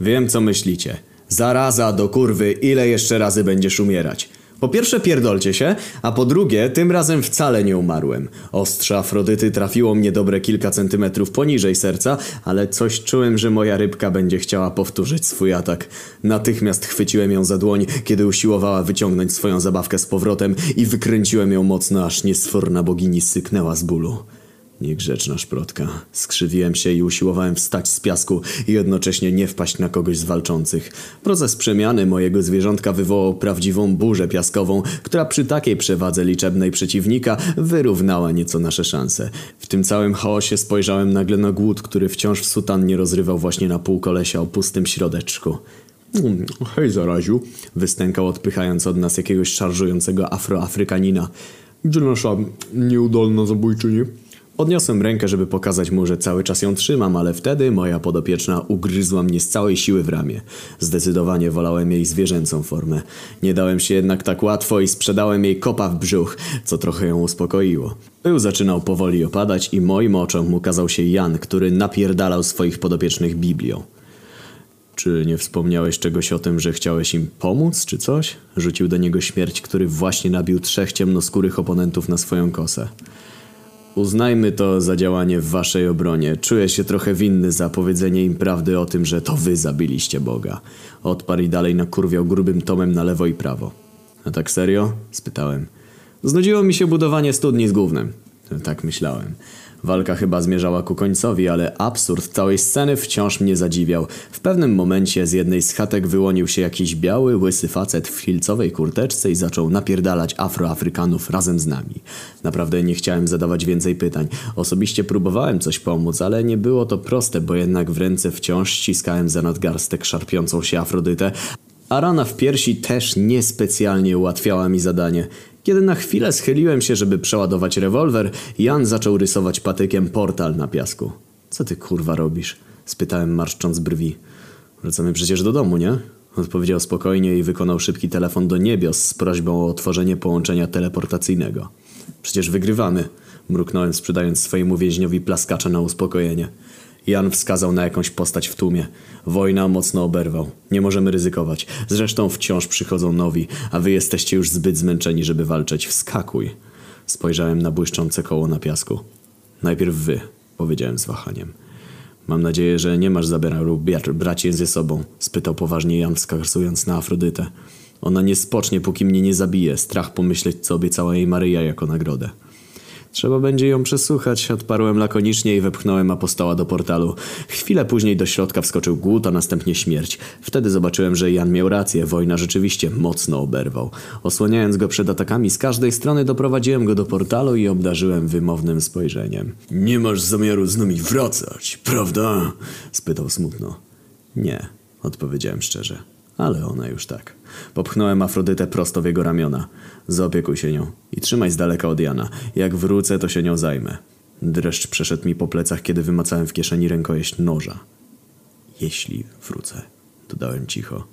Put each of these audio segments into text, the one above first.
Wiem, co myślicie. Zaraza do kurwy, ile jeszcze razy będziesz umierać? Po pierwsze pierdolcie się, a po drugie, tym razem wcale nie umarłem. Ostrze Afrodyty trafiło mnie dobre kilka centymetrów poniżej serca, ale coś czułem, że moja rybka będzie chciała powtórzyć swój atak. Natychmiast chwyciłem ją za dłoń, kiedy usiłowała wyciągnąć swoją zabawkę z powrotem i wykręciłem ją mocno, aż niesforna bogini syknęła z bólu. Niegrzeczna szprotka. Skrzywiłem się i usiłowałem wstać z piasku i jednocześnie nie wpaść na kogoś z walczących. Proces przemiany mojego zwierzątka wywołał prawdziwą burzę piaskową, która przy takiej przewadze liczebnej przeciwnika wyrównała nieco nasze szanse. W tym całym chaosie spojrzałem nagle na głód, który wciąż w sutannie rozrywał właśnie na pół kolesia o pustym środeczku. Mm, hej zaraziu, wystękał odpychając od nas jakiegoś szarżującego afroafrykanina. Gdzie nasza nieudolna zabójczyni? Podniosłem rękę, żeby pokazać mu, że cały czas ją trzymam, ale wtedy moja podopieczna ugryzła mnie z całej siły w ramię. Zdecydowanie wolałem jej zwierzęcą formę. Nie dałem się jednak tak łatwo i sprzedałem jej kopa w brzuch, co trochę ją uspokoiło. Pył zaczynał powoli opadać i moim oczom ukazał się Jan, który napierdalał swoich podopiecznych Biblią. Czy nie wspomniałeś czegoś o tym, że chciałeś im pomóc, czy coś? Rzucił do niego śmierć, który właśnie nabił trzech ciemnoskórych oponentów na swoją kosę. Uznajmy to za działanie w waszej obronie. Czuję się trochę winny za powiedzenie im prawdy o tym, że to wy zabiliście Boga. Odparł i dalej nakurwiał grubym tomem na lewo i prawo. A tak serio? spytałem. Znudziło mi się budowanie studni z gównem. Tak myślałem. Walka chyba zmierzała ku końcowi, ale absurd całej sceny wciąż mnie zadziwiał. W pewnym momencie z jednej z chatek wyłonił się jakiś biały, łysy facet w filcowej kurteczce i zaczął napierdalać afroafrykanów razem z nami. Naprawdę nie chciałem zadawać więcej pytań. Osobiście próbowałem coś pomóc, ale nie było to proste, bo jednak w ręce wciąż ściskałem za nadgarstek szarpiącą się Afrodytę, a rana w piersi też niespecjalnie ułatwiała mi zadanie. Kiedy na chwilę schyliłem się, żeby przeładować rewolwer, Jan zaczął rysować patykiem portal na piasku. Co ty kurwa robisz? spytałem marszcząc brwi. Wracamy przecież do domu, nie? Odpowiedział spokojnie i wykonał szybki telefon do niebios z prośbą o otworzenie połączenia teleportacyjnego. Przecież wygrywamy, mruknąłem sprzedając swojemu więźniowi plaskacza na uspokojenie. Jan wskazał na jakąś postać w tłumie. Wojna mocno oberwał. Nie możemy ryzykować. Zresztą wciąż przychodzą nowi, a wy jesteście już zbyt zmęczeni, żeby walczyć. Wskakuj. Spojrzałem na błyszczące koło na piasku. Najpierw wy, powiedziałem z wahaniem. Mam nadzieję, że nie masz zamiaru brać je ze sobą, spytał poważnie Jan wskazując na Afrodytę. Ona nie spocznie, póki mnie nie zabije. Strach pomyśleć, co obiecała jej Maryja jako nagrodę. Trzeba będzie ją przesłuchać, odparłem lakonicznie i wepchnąłem apostoła do portalu. Chwilę później do środka wskoczył głód, a następnie śmierć. Wtedy zobaczyłem, że Jan miał rację, wojna rzeczywiście mocno oberwał. Osłaniając go przed atakami z każdej strony doprowadziłem go do portalu i obdarzyłem wymownym spojrzeniem. Nie masz zamiaru z nami wracać, prawda? spytał smutno. Nie, odpowiedziałem szczerze ale ona już tak. Popchnąłem Afrodytę prosto w jego ramiona. Zaopiekuj się nią i trzymaj z daleka od Jana. Jak wrócę, to się nią zajmę. Dreszcz przeszedł mi po plecach, kiedy wymacałem w kieszeni rękojeść noża. Jeśli wrócę, dodałem cicho.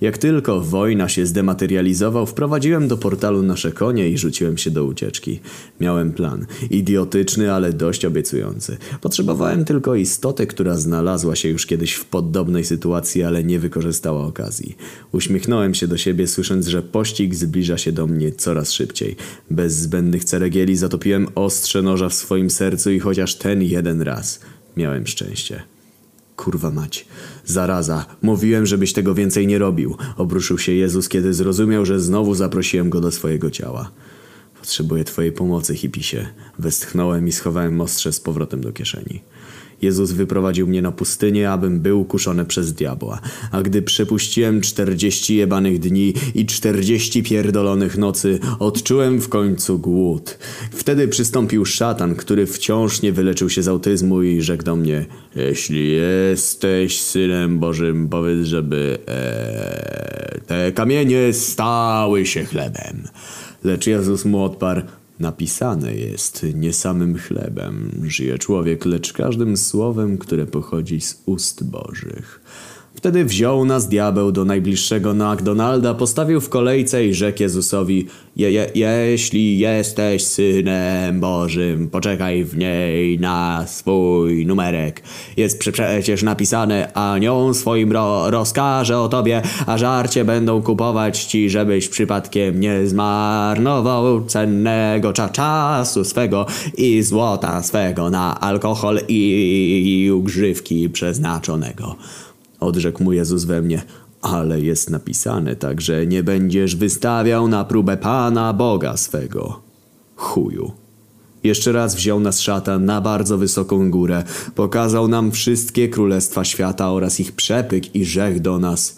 Jak tylko wojna się zdematerializował, wprowadziłem do portalu nasze konie i rzuciłem się do ucieczki. Miałem plan. Idiotyczny, ale dość obiecujący. Potrzebowałem tylko istoty, która znalazła się już kiedyś w podobnej sytuacji, ale nie wykorzystała okazji. Uśmiechnąłem się do siebie, słysząc, że pościg zbliża się do mnie coraz szybciej. Bez zbędnych ceregieli zatopiłem ostrze noża w swoim sercu i chociaż ten jeden raz miałem szczęście. Kurwa mać. Zaraza. Mówiłem, żebyś tego więcej nie robił. Obruszył się Jezus, kiedy zrozumiał, że znowu zaprosiłem go do swojego ciała. Potrzebuję twojej pomocy, hipisie. Westchnąłem i schowałem ostrze z powrotem do kieszeni. Jezus wyprowadził mnie na pustynię, abym był kuszony przez diabła. A gdy przepuściłem czterdzieści jebanych dni i czterdzieści pierdolonych nocy, odczułem w końcu głód. Wtedy przystąpił szatan, który wciąż nie wyleczył się z autyzmu i rzekł do mnie Jeśli jesteś synem Bożym, powiedz, żeby ee, te kamienie stały się chlebem. Lecz Jezus mu odparł Napisane jest, nie samym chlebem żyje człowiek, lecz każdym słowem, które pochodzi z ust Bożych. Wtedy wziął nas diabeł do najbliższego McDonalda, postawił w kolejce i rzekł Jezusowi je, je, Jeśli jesteś Synem Bożym, poczekaj w niej na swój numerek. Jest przecież napisane, anioł swoim ro, rozkaże o tobie, a żarcie będą kupować ci, żebyś przypadkiem nie zmarnował cennego cza czasu swego i złota swego na alkohol i, i ugrzywki przeznaczonego. Odrzekł mu Jezus we mnie, ale jest napisane tak, że nie będziesz wystawiał na próbę Pana Boga swego. Chuju. Jeszcze raz wziął nas szatan na bardzo wysoką górę, pokazał nam wszystkie królestwa świata oraz ich przepyk i rzekł do nas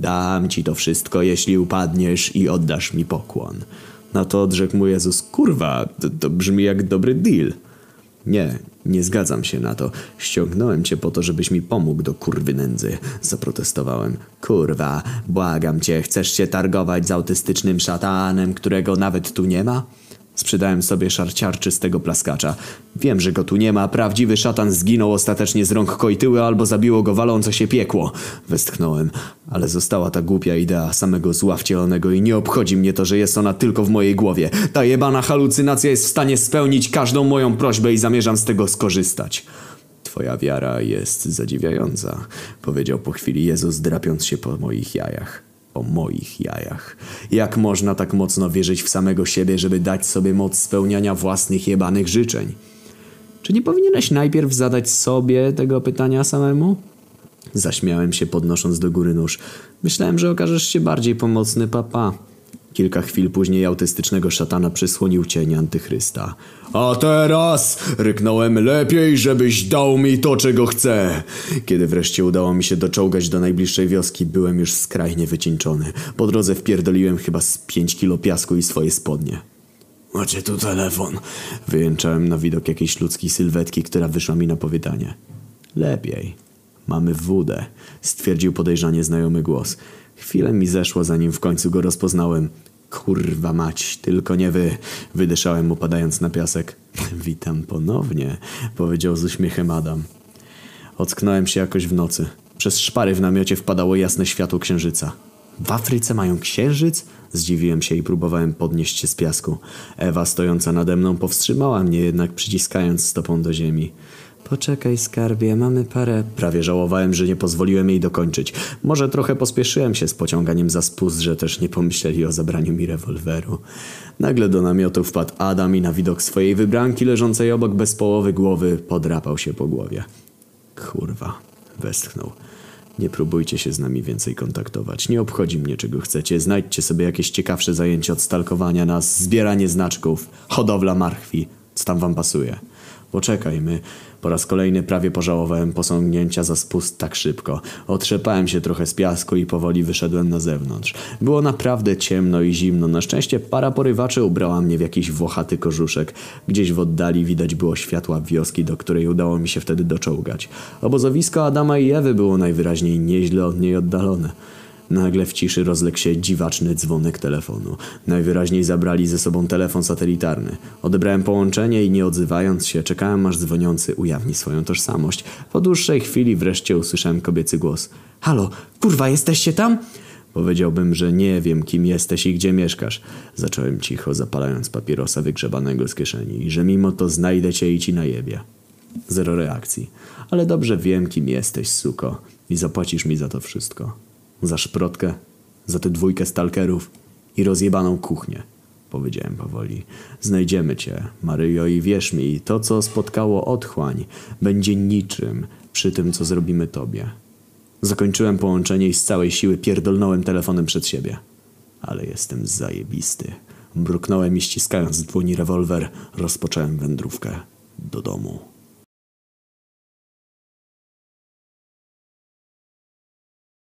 Dam ci to wszystko, jeśli upadniesz i oddasz mi pokłon. Na to odrzekł mu Jezus, kurwa, to, to brzmi jak dobry deal. Nie, nie zgadzam się na to. Ściągnąłem cię po to, żebyś mi pomógł do kurwy nędzy. Zaprotestowałem. Kurwa, błagam cię, chcesz się targować z autystycznym szatanem, którego nawet tu nie ma? Sprzedałem sobie szarciarczystego plaskacza. Wiem, że go tu nie ma. Prawdziwy szatan zginął ostatecznie z rąk Kojtyły albo zabiło go walące się piekło. Westchnąłem. Ale została ta głupia idea samego zła wcielonego i nie obchodzi mnie to, że jest ona tylko w mojej głowie. Ta jebana halucynacja jest w stanie spełnić każdą moją prośbę i zamierzam z tego skorzystać. Twoja wiara jest zadziwiająca, powiedział po chwili Jezus, drapiąc się po moich jajach. Po moich jajach. Jak można tak mocno wierzyć w samego siebie, żeby dać sobie moc spełniania własnych jebanych życzeń? Czy nie powinieneś najpierw zadać sobie tego pytania samemu? Zaśmiałem się, podnosząc do góry nóż. Myślałem, że okażesz się bardziej pomocny, papa. Kilka chwil później autystycznego szatana przysłonił cień antychrysta. A teraz, ryknąłem, lepiej, żebyś dał mi to, czego chcę. Kiedy wreszcie udało mi się doczołgać do najbliższej wioski, byłem już skrajnie wycieńczony. Po drodze wpierdoliłem chyba z pięć kilo piasku i swoje spodnie. Macie tu telefon. Wyjęczałem na widok jakiejś ludzkiej sylwetki, która wyszła mi na powiadanie. Lepiej. Mamy wódę, stwierdził podejrzanie znajomy głos. Chwilę mi zeszło, zanim w końcu go rozpoznałem. Kurwa mać, tylko nie wy, wydyszałem upadając na piasek. Witam ponownie, powiedział z uśmiechem Adam. Ocknąłem się jakoś w nocy. Przez szpary w namiocie wpadało jasne światło księżyca. W Afryce mają księżyc? Zdziwiłem się i próbowałem podnieść się z piasku. Ewa stojąca nade mną powstrzymała mnie jednak przyciskając stopą do ziemi. Poczekaj, skarbie, mamy parę. Prawie żałowałem, że nie pozwoliłem jej dokończyć. Może trochę pospieszyłem się z pociąganiem za spust, że też nie pomyśleli o zabraniu mi rewolweru. Nagle do namiotu wpadł Adam i na widok swojej wybranki leżącej obok bez połowy głowy podrapał się po głowie. Kurwa, westchnął. Nie próbujcie się z nami więcej kontaktować. Nie obchodzi mnie, czego chcecie. Znajdźcie sobie jakieś ciekawsze zajęcie od stalkowania nas, zbieranie znaczków, hodowla marchwi. Co tam wam pasuje? Poczekajmy. Po raz kolejny prawie pożałowałem posągnięcia za spust tak szybko. Otrzepałem się trochę z piasku i powoli wyszedłem na zewnątrz. Było naprawdę ciemno i zimno. Na szczęście para porywaczy ubrała mnie w jakiś włochaty kożuszek. Gdzieś w oddali widać było światła wioski, do której udało mi się wtedy doczołgać. Obozowisko Adama i Ewy było najwyraźniej nieźle od niej oddalone. Nagle w ciszy rozległ się dziwaczny dzwonek telefonu. Najwyraźniej zabrali ze sobą telefon satelitarny. Odebrałem połączenie i nie odzywając się, czekałem aż dzwoniący ujawni swoją tożsamość. Po dłuższej chwili wreszcie usłyszałem kobiecy głos. Halo, kurwa, jesteście tam? Powiedziałbym, że nie wiem, kim jesteś i gdzie mieszkasz. Zacząłem cicho, zapalając papierosa wygrzebanego z kieszeni i że mimo to znajdę cię i ci najebie. Zero reakcji. Ale dobrze wiem, kim jesteś, suko. I zapłacisz mi za to wszystko. Za szprotkę, za tę dwójkę stalkerów i rozjebaną kuchnię. Powiedziałem powoli. Znajdziemy cię, Maryjo, i wierz mi, to co spotkało otchłań będzie niczym przy tym, co zrobimy tobie. Zakończyłem połączenie i z całej siły pierdolnąłem telefonem przed siebie. Ale jestem zajebisty. Mruknąłem i ściskając w dłoni rewolwer, rozpocząłem wędrówkę do domu.